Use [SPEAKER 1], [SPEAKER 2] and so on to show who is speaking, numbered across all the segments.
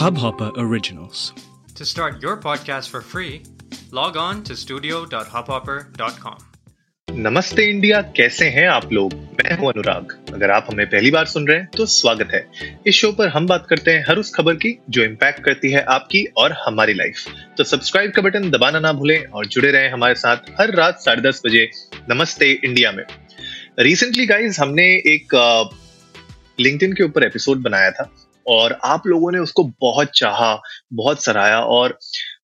[SPEAKER 1] Hubhopper Originals.
[SPEAKER 2] To start your podcast for free, log on to studio.hubhopper.com.
[SPEAKER 3] नमस्ते India कैसे हैं आप लोग? मैं हूँ अनुराग। अगर आप हमें पहली बार सुन रहे हैं तो स्वागत है। इस शो पर हम बात करते हैं हर उस खबर की जो इम्पैक्ट करती है आपकी और हमारी लाइफ तो सब्सक्राइब का बटन दबाना ना भूलें और जुड़े रहें हमारे साथ हर रात साढ़े दस बजे नमस्ते इंडिया में। रिसेंटली गाइज़ हमने एक लिंक्डइन के ऊपर एपिसोड बनाया था। और आप लोगों ने उसको बहुत चाहा बहुत सराहा और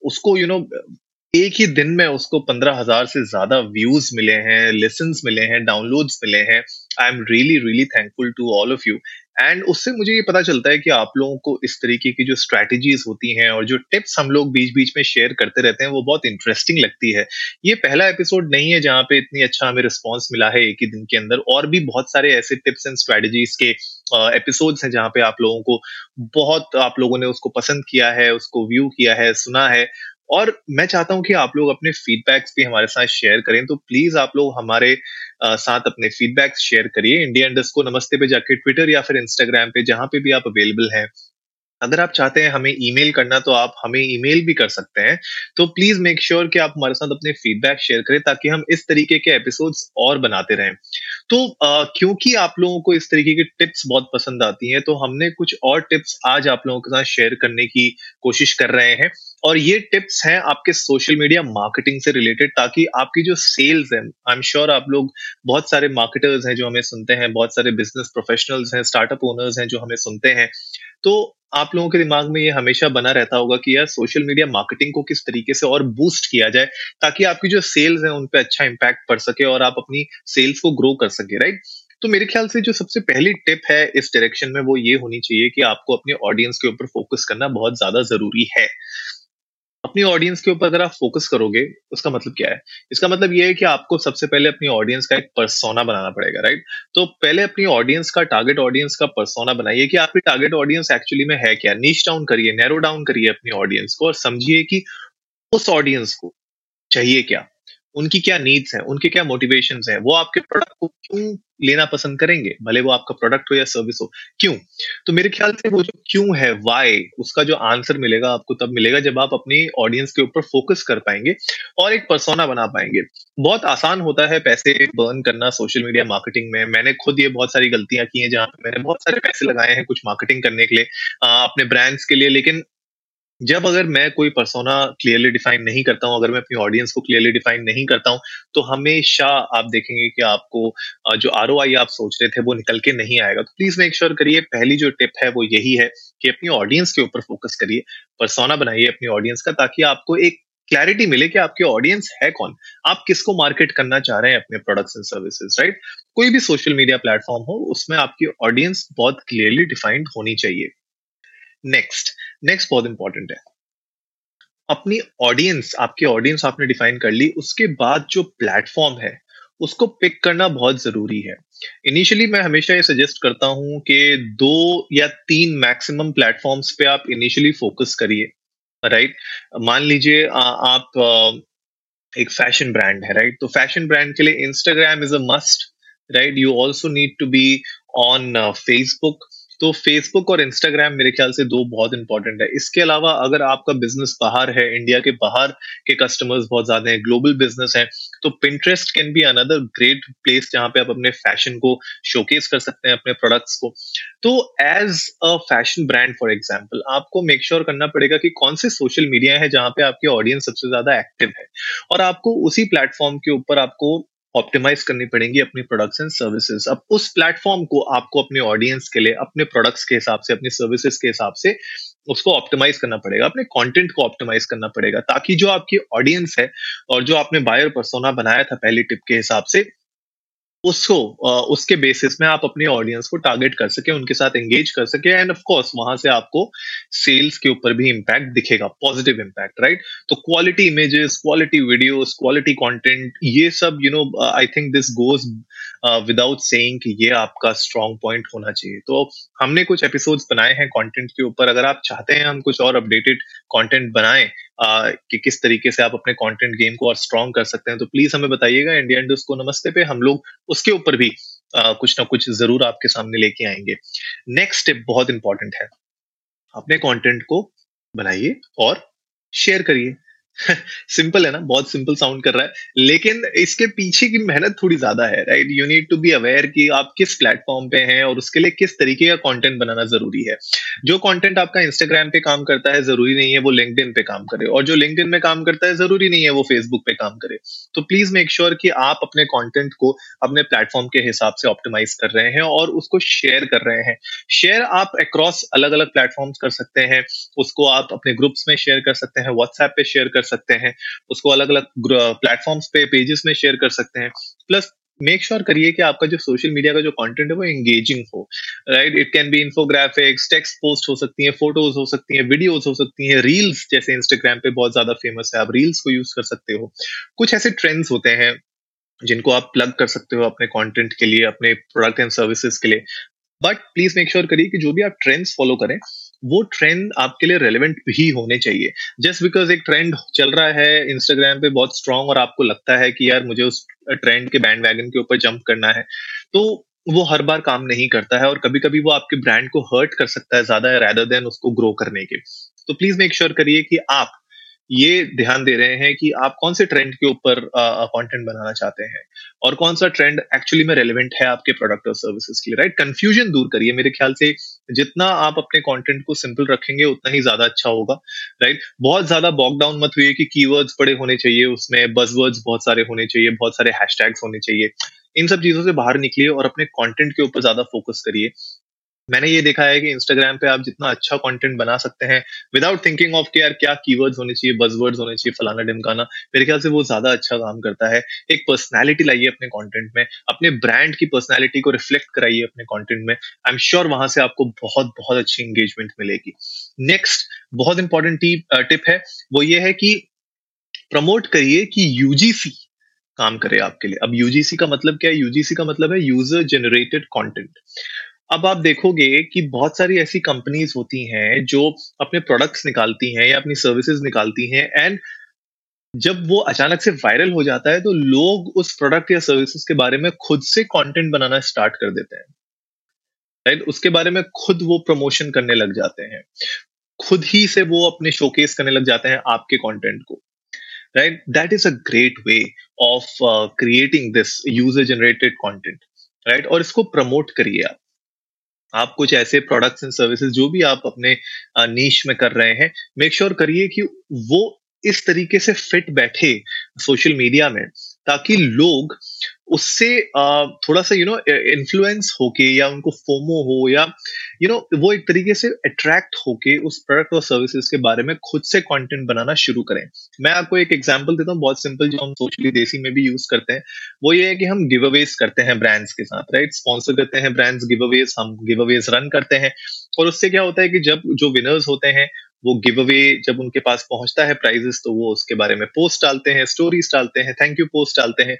[SPEAKER 3] उसको यू you नो know, एक ही दिन में उसको पंद्रह हज़ार से ज़्यादा व्यूज़ मिले हैं लेसन मिले हैं डाउनलोड्स मिले हैं। I am really really thankful to all of you and उससे मुझे ये पता चलता है कि आप लोगों को इस तरीके की जो स्ट्रैटेजीज होती हैं और जो टिप्स हम लोग बीच बीच में शेयर करते रहते हैं, वो बहुत इंटरेस्टिंग लगती है। ये पहला एपिसोड नहीं है जहाँ पे इतनी अच्छा हमें रिस्पॉन्स मिला है एक ही दिन के अंदर, और भी बहुत सारे ऐसे टिप्स एंड स्ट्रैटेजीज के एपिसोड्स हैं जहाँ पे आप लोगों को बहुत, आप लोगों ने उसको पसंद किया है, उसको व्यू किया है, सुना है। और मैं चाहता हूँ कि आप लोग अपने फीडबैक्स भी हमारे साथ शेयर करें तो प्लीज़ आप लोग हमारे साथ अपने फीडबैक्स शेयर करिए। इंडिया इंडस्ट को नमस्ते पे जाके ट्विटर या फिर इंस्टाग्राम पे, जहाँ पे भी आप अवेलेबल हैं। अगर आप चाहते हैं हमें ईमेल करना तो आप हमें ईमेल भी कर सकते हैं। तो प्लीज़ मेक श्योर कि आप हमारे साथ अपने फीडबैक शेयर करें, ताकि हम इस तरीके के एपिसोड्स और बनाते रहें। तो क्योंकि आप लोगों को इस तरीके की टिप्स बहुत पसंद आती हैं तो हमने कुछ और टिप्स आज आप लोगों के साथ शेयर करने की कोशिश कर रहे हैं। और ये टिप्स हैं आपके सोशल मीडिया मार्केटिंग से रिलेटेड ताकि आपकी जो सेल्स है आई एम श्योर आप लोग बहुत सारे मार्केटर्स हैं जो हमें सुनते हैं, बहुत सारे बिज़नेस प्रोफेशनल्स हैं स्टार्टअप ओनर्स हैं जो हमें सुनते हैं। तो आप लोगों के दिमाग में ये हमेशा बना रहता होगा कि यार सोशल मीडिया मार्केटिंग को किस तरीके से और बूस्ट किया जाए ताकि आपकी जो सेल्स है उन पर अच्छा इम्पैक्ट पड़ सके और आप अपनी सेल्स को ग्रो कर सके राइट तो मेरे ख्याल से जो सबसे पहली टिप है इस डायरेक्शन में वो ये होनी चाहिए कि आपको अपने ऑडियंस के ऊपर फोकस करना बहुत ज़्यादा ज़रूरी है। अपनी ऑडियंस के ऊपर अगर आप फोकस करोगे, उसका मतलब क्या है? इसका मतलब ये है कि आपको सबसे पहले अपनी ऑडियंस का एक परसोना बनाना पड़ेगा राइट तो पहले अपनी ऑडियंस का टारगेट ऑडियंस का परसोना बनाइए कि आपकी टारगेट ऑडियंस एक्चुअली में है क्या? नीच डाउन करिए नैरो डाउन करिए अपनी ऑडियंस को और समझिए कि उस ऑडियंस को चाहिए क्या? उनकी क्या नीड्स हैं, उनके क्या मोटिवेशन हैं, वो आपके प्रोडक्ट को क्यों लेना पसंद करेंगे, भले वो आपका प्रोडक्ट हो या सर्विस हो, क्यों? तो मेरे ख्याल से वो जो क्यों है वाई उसका जो आंसर मिलेगा, आपको तब मिलेगा जब आप अपनी ऑडियंस के ऊपर फोकस कर पाएँगे और एक परसोना बना पाएँगे। बहुत आसान होता है पैसे बर्न करना सोशल मीडिया मार्केटिंग में। मैंने खुद ये बहुत सारी गलतियाँ की हैं जहाँ मैंने बहुत सारे पैसे लगाए हैं कुछ मार्केटिंग करने के लिए अपने ब्रांड्स के लिए, लेकिन जब अगर मैं कोई परसोना क्लियरली डिफाइन नहीं करता हूँ, अगर मैं अपनी ऑडियंस को क्लियरली डिफाइन नहीं करता हूँ तो हमेशा आप देखेंगे कि आपको जो आरओआई आप सोच रहे थे वो निकल के नहीं आएगा। तो प्लीज़ मेक श्योर करिए, पहली जो टिप है वो यही है कि अपनी ऑडियंस के ऊपर फोकस करिए परसोना बनाइए अपनी ऑडियंस का, ताकि आपको एक क्लैरिटी मिले कि आपकी ऑडियंस है कौन, आप किसको मार्केट करना चाह रहे हैं अपने प्रोडक्ट्स एंड सर्विसेज़ राइट कोई भी सोशल मीडिया प्लेटफॉर्म हो, उसमें आपकी ऑडियंस बहुत क्लियरली डिफाइंड होनी चाहिए। नेक्स्ट नेक्स्ट बहुत इंपॉर्टेंट है। अपनी ऑडियंस आपकी ऑडियंस आपने डिफाइन कर ली, उसके बाद जो प्लेटफॉर्म है, उसको पिक करना बहुत ज़रूरी है। इनिशियली मैं हमेशा ये सजेस्ट करता हूँ कि दो या तीन मैक्सिमम प्लेटफॉर्म्स पे आप इनिशियली फोकस करिए राइट मान लीजिए आप एक फ़ैशन ब्रांड है राइट तो फ़ैशन ब्रांड के लिए Instagram is a must right you also need to be on Facebook तो फेसबुक और इंस्टाग्राम मेरे ख्याल से दो बहुत इंपॉर्टेंट है। इसके अलावा अगर आपका बिज़नेस बाहर है इंडिया के बाहर के कस्टमर्स बहुत ज़्यादा हैं ग्लोबल बिज़नेस है तो Pinterest can be another great place जहाँ पे आप अपने फ़ैशन को शोकेस कर सकते हैं, अपने प्रोडक्ट्स को। तो as a fashion brand for example आपको मेक श्योर sure करना पड़ेगा कि कौन से सोशल मीडिया है जहाँ पे आपकी ऑडियंस सबसे ज़्यादा एक्टिव है। और आपको उसी प्लेटफॉर्म के ऊपर आपको ऑप्टिमाइज करनी पड़ेंगी अपनी प्रोडक्ट्स एंड सर्विसेज़ अब उस प्लेटफॉर्म को आपको अपने ऑडियंस के लिए, अपने प्रोडक्ट्स के हिसाब से, अपनी सर्विसेज़ के हिसाब से उसको ऑप्टिमाइज करना पड़ेगा, अपने कंटेंट को ऑप्टिमाइज करना पड़ेगा, ताकि जो आपकी ऑडियंस है और जो आपने बायर परसोना बनाया था पहली टिप के हिसाब से उसको उसके बेसिस में आप अपने ऑडियंस को टारगेट कर सके, उनके साथ एंगेज कर सके एंड ऑफ़ कोर्स वहाँ से आपको सेल्स के ऊपर भी इम्पैक्ट दिखेगा पॉजिटिव इम्पैक्ट राइट तो quality images quality videos quality content ये सब you know I think this goes without saying कि ये आपका स्ट्रॉन्ग पॉइंट होना चाहिए। तो हमने कुछ एपिसोड्स बनाए हैं कंटेंट के ऊपर। अगर आप चाहते हैं हम कुछ और अपडेटेड कंटेंट बनाएँ कि किस तरीके से आप अपने कंटेंट गेम को और स्ट्रॉन्ग कर सकते हैं तो प्लीज़ हमें बताइएगा। इंडिया इंडस्ट को नमस्ते पे। हम लोग उसके ऊपर भी आ, कुछ ना कुछ ज़रूर आपके सामने लेके आएँगे। नेक्स्ट स्टेप बहुत इंपॉर्टेंट है। अपने कंटेंट को बनाइए और शेयर करिए। सिंपल है ना, बहुत सिंपल साउंड कर रहा है। लेकिन इसके पीछे की मेहनत थोड़ी ज़्यादा है right you need to be aware कि आप किस प्लेटफॉर्म पे हैं और उसके लिए किस तरीके का कंटेंट बनाना ज़रूरी है। जो कंटेंट आपका इंस्टाग्राम पे काम करता है, ज़रूरी नहीं है वो लिंक्डइन पे काम करे। और जो लिंक्डइन में काम करता है, ज़रूरी नहीं है वो फेसबुक पे काम करे। तो प्लीज़ मेक श्योर कि आप अपने कॉन्टेंट को अपने प्लेटफॉर्म के हिसाब से ऑप्टिमाइज कर रहे हैं और उसको शेयर कर रहे हैं। शेयर आप अक्रॉस अलग अलग प्लेटफॉर्म कर सकते हैं। उसको आप अपने ग्रुप्स में शेयर कर सकते हैं व्हाट्सएप पे शेयर कर सकते हैं, उसको अलग अलग प्लेटफॉर्म्स पे पेजेस में शेयर कर सकते हैं। प्लस मेक श्योर करिए कि आपका जो सोशल मीडिया का जो कंटेंट है, वो एंगेजिंग हो। Right it can be infographics text post हो सकती है फ़ोटोज़ हो सकती है वीडियोज़ हो सकती हैं रील्स जैसे इंस्टाग्राम पे बहुत ज़्यादा फ़ेमस है, आप रील्स को यूज़ कर सकते हो। कुछ ऐसे ट्रेंड्स होते हैं, जिनको आप प्लग कर सकते हो अपने कंटेंट के लिए, अपने प्रोडक्ट एंड सर्विसेज़ के लिए। बट प्लीज़ मेक श्योर करिए कि जो भी आप ट्रेंड्स फॉलो करें वो ट्रेंड आपके लिए रेलिवेंट भी होने चाहिए। जस्ट बिकॉज़ एक ट्रेंड चल रहा है इंस्टाग्राम पे बहुत स्ट्रांग और आपको लगता है कि यार मुझे उस ट्रेंड के बैंड वैगन के ऊपर जंप करना है तो वो हर बार काम नहीं करता है और कभी कभी वो आपके ब्रांड को हर्ट कर सकता है ज़्यादा रैदर देन उसको ग्रो करने के। तो प्लीज़ मेक श्योर करिए कि आप ये ध्यान दे रहे हैं कि आप कौन से ट्रेंड के ऊपर कंटेंट बनाना चाहते हैं और कौन सा ट्रेंड एक्चुअली में रेलिवेंट है आपके प्रोडक्ट और सर्विसेज़ के लिए राइट कंफ्यूजन दूर करिए मेरे ख्याल से। जितना आप अपने कंटेंट को सिंपल रखेंगे, उतना ही ज़्यादा अच्छा होगा राइट बहुत ज़्यादा बॉक डाउन मत हुई कि कीवर्ड्स बड़े होने चाहिए उसमें बजवर्ड्स बहुत सारे होने चाहिए, बहुत सारे हैशटैग्स होने चाहिए। इन सब चीज़ों से बाहर निकलिए और अपने कंटेंट के ऊपर ज़्यादा फोकस करिए। मैंने ये देखा है कि इंस्टाग्राम पे आप जितना अच्छा कंटेंट बना सकते हैं विदाउट थिंकिंग ऑफ़ कि यार क्या कीवर्ड्स होने चाहिए बजवर्ड्स होने चाहिए, फलाना डिमकाना मेरे ख्याल से वो ज़्यादा अच्छा काम करता है। एक पर्सनैलिटी लाइए अपने कंटेंट में, अपने ब्रांड की पर्सनैलिटी को रिफ्लेक्ट कराइए अपने कॉन्टेंट में। आई एम श्योर वहाँ से आपको बहुत बहुत अच्छी एंगेजमेंट मिलेगी। नेक्स्ट बहुत इंपॉर्टेंट टिप है, वो ये है कि प्रमोट करिए कि यूजीसी काम करे आपके लिए। अब यूजीसी का मतलब क्या है? यूजीसी का मतलब है यूज़र जनरेटेड कंटेंट अब आप देखोगे कि बहुत सारी ऐसी कंपनीज़ होती हैं जो अपने प्रोडक्ट्स निकालती हैं या अपनी सर्विसेज़ निकालती हैं एंड जब वो अचानक से वायरल हो जाता है तो लोग उस प्रोडक्ट या सर्विसेज़ के बारे में खुद से कंटेंट बनाना स्टार्ट कर देते हैं। राइट उसके बारे में खुद वो प्रमोशन करने लग जाते हैं। खुद ही से वो अपने शोकेस करने लग जाते हैं आपके कंटेंट को। Right that is a great way of creating this user generated content right और इसको प्रमोट करिए आप। आप कुछ ऐसे प्रोडक्ट्स एंड सर्विसेज़ जो भी आप अपने नीच में कर रहे हैं मेक श्योर करिए कि वो इस तरीके से फिट बैठे सोशल मीडिया में। ताकि लोग उससे थोड़ा सा यू नो इन्फ्लुएंस होके या उनको फोमो हो या यू you नो know, वो एक तरीके से अट्रैक्ट होके उस प्रोडक्ट और सर्विसेज़ के बारे में खुद से कंटेंट बनाना शुरू करें। मैं आपको एक एग्जांपल देता हूँ बहुत सिंपल जो हम सोशली देसी में भी यूज़ करते हैं। वो ये है कि हम गिव अवेज करते हैं ब्रांड्स के साथ राइट स्पॉन्सर करते हैं ब्रांड्स गिव अवेज हम गिव अवेज रन करते हैं। और उससे क्या होता है कि जब जो विनर्स होते हैं वो गिव अवे जब उनके पास पहुँचता है प्राइजेस तो वो उसके बारे में पोस्ट डालते हैं स्टोरीज डालते हैं थैंक यू पोस्ट डालते हैं।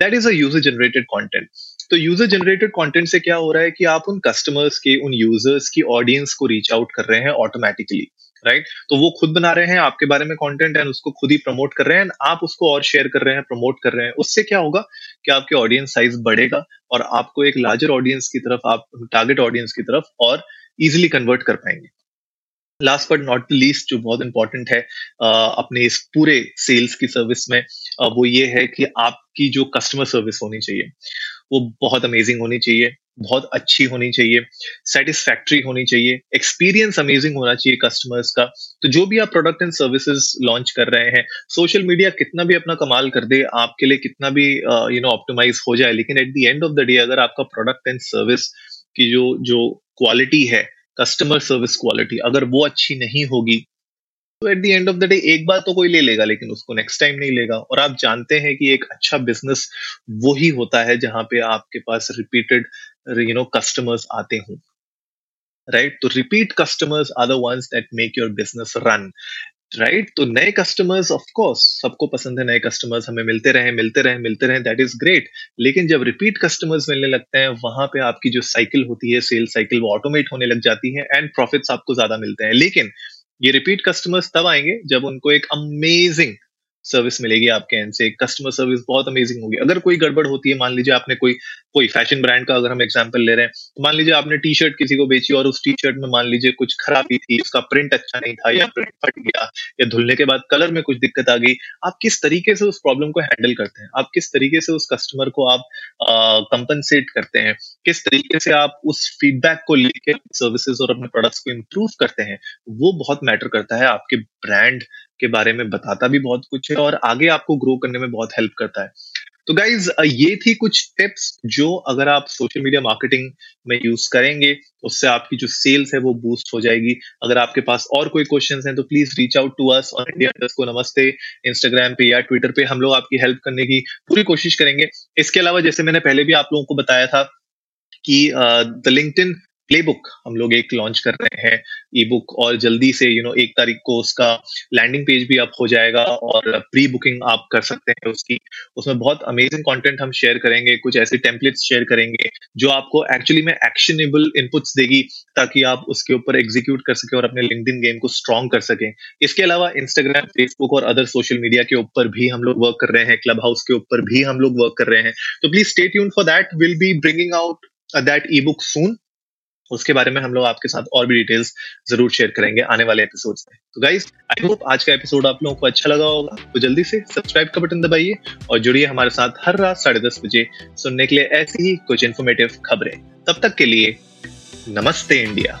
[SPEAKER 3] That is a user generated content तो यूज़र जनरेटेड कंटेंट से क्या हो रहा है कि आप उन कस्टमर्स के, उन यूज़र्स की ऑडियंस को रीच आउट कर रहे हैं ऑटोमेटिकली राइट right? तो वो खुद बना रहे हैं, आपके बारे में कंटेंट एंड उसको खुद ही प्रमोट कर रहे हैं आप उसको और शेयर कर रहे हैं प्रमोट कर रहे हैं। उससे क्या होगा कि आपके ऑडियंस साइज़ बढ़ेगा और आपको एक लार्जर ऑडियंस की तरफ़, आप टारगेट ऑडियंस की तरफ़ और इजिली कन्वर्ट कर पाएँगे। लास्ट बट नॉट लीस्ट जो बहुत इंपॉर्टेंट है अपने इस पूरे सेल्स की सर्विस में वो ये है कि आपकी जो कस्टमर सर्विस होनी चाहिए, वो बहुत अमेजिंग होनी चाहिए, बहुत अच्छी होनी चाहिए सेटिस्फैक्ट्री होनी चाहिए एक्सपीरियंस अमेजिंग होना चाहिए कस्टमर्स का। तो जो भी आप प्रोडक्ट एंड सर्विसेज़ लॉन्च कर रहे हैं सोशल मीडिया कितना भी अपना कमाल कर दे, आपके लिए कितना भी यू नो ऑप्टिमाइज हो जाए, लेकिन at the end of the day अगर आपका प्रोडक्ट एंड सर्विस की जो जो क्वालिटी है कस्टमर सर्विस क्वालिटी अगर वो अच्छी नहीं होगी तो at the end of the day एक बार तो कोई ले लेगा, लेकिन उसको नेक्स्ट टाइम नहीं लेगा। और आप जानते हैं कि एक अच्छा बिज़नेस वो ही होता है जहाँ पे आपके पास रिपीटेड यू नो कस्टमर्स आते हों। राइट तो repeat customers are the ones that make your business run right तो नए कस्टमर्स ऑफ़ कोर्स सबको पसंद है नए कस्टमर्स हमें मिलते रहे मिलते रहे मिलते रहे दैट इज़ ग्रेट लेकिन जब रिपीट कस्टमर्स मिलने लगते हैं, वहाँ पे आपकी जो साइकिल होती है सेल साइकिल वो ऑटोमेट होने लग जाती है एंड प्रॉफिट्स आपको ज़्यादा मिलते हैं। लेकिन ये रिपीट कस्टमर्स तब आएँगे जब उनको एक अमेजिंग सर्विस मिलेगी आपके एंड से। कस्टमर सर्विस बहुत अमेजिंग होगी। अगर कोई गड़बड़ होती है, मान लीजिए आपने कोई कोई फ़ैशन ब्रांड का अगर हम एग्ज़ाम्पल ले रहे हैं तो मान लीजिए आपने टी शर्ट किसी को बेची और उस टी शर्ट में मान लीजिए कुछ खराबी थी, उसका प्रिंट अच्छा नहीं था या प्रिंट फट गया या धुलने के बाद कलर में कुछ दिक्कत आ गई, आप किस तरीके से उस प्रॉब्लम को हैंडल करते हैं? आप किस तरीके से उस कस्टमर को आप कंपनसेट करते हैं? किस तरीके से आप उस फीडबैक को लेकर सर्विसेज़ और अपने प्रोडक्ट्स को इम्प्रूव करते हैं? वो बहुत मैटर करता है आपके ब्रांड के बारे में बताता भी बहुत कुछ है और आगे आपको ग्रो करने में बहुत हेल्प करता है। तो गाइज़ ये थी कुछ टिप्स जो अगर आप सोशल मीडिया मार्केटिंग में यूज़ करेंगे, उससे आपकी जो सेल्स है वो बूस्ट हो जाएगी। अगर आपके पास और कोई क्वेश्चन हैं तो please reach out to us on India को नमस्ते। इंस्टाग्राम पे या ट्विटर पे हम लोग आपकी हेल्प करने की पूरी कोशिश करेंगे। इसके अलावा जैसे मैंने पहले भी आप लोगों को बताया था कि द लिंक्डइन प्ले बुक हम लोग एक लॉन्च कर रहे हैं ई बुक और जल्दी से यू you नो know, एक तारीख को उसका लैंडिंग पेज भी अप हो जाएगा और प्री बुकिंग आप कर सकते हैं उसकी। उसमें बहुत अमेजिंग कंटेंट हम शेयर करेंगे कुछ ऐसे टेम्पलेट्स शेयर करेंगे जो आपको एक्चुअली में एक्शनेबल इनपुट्स देगी ताकि आप उसके ऊपर एग्जीक्यूट कर सके और अपने लिंकड गेम को स्ट्रॉन्ग कर सकें। इसके अलावा इंस्टाग्राम फेसबुक और अदर सोशल मीडिया के ऊपर भी हम लोग वर्क कर रहे हैं क्लब हाउस के ऊपर भी हम लोग वर्क कर रहे हैं। तो please stay tune for that will be bringing out that e book soon उसके बारे में हम लोग आपके साथ और भी डिटेल्स ज़रूर शेयर करेंगे आने वाले एपिसोड में। तो गाइज़ आई होप आज का एपिसोड आप लोगों को अच्छा लगा होगा। तो जल्दी से सब्सक्राइब का बटन दबाइए और जुड़िए हमारे साथ हर रात साढ़े दस बजे सुनने के लिए ऐसी ही कुछ इन्फॉर्मेटिव खबरें। तब तक के लिए नमस्ते इंडिया।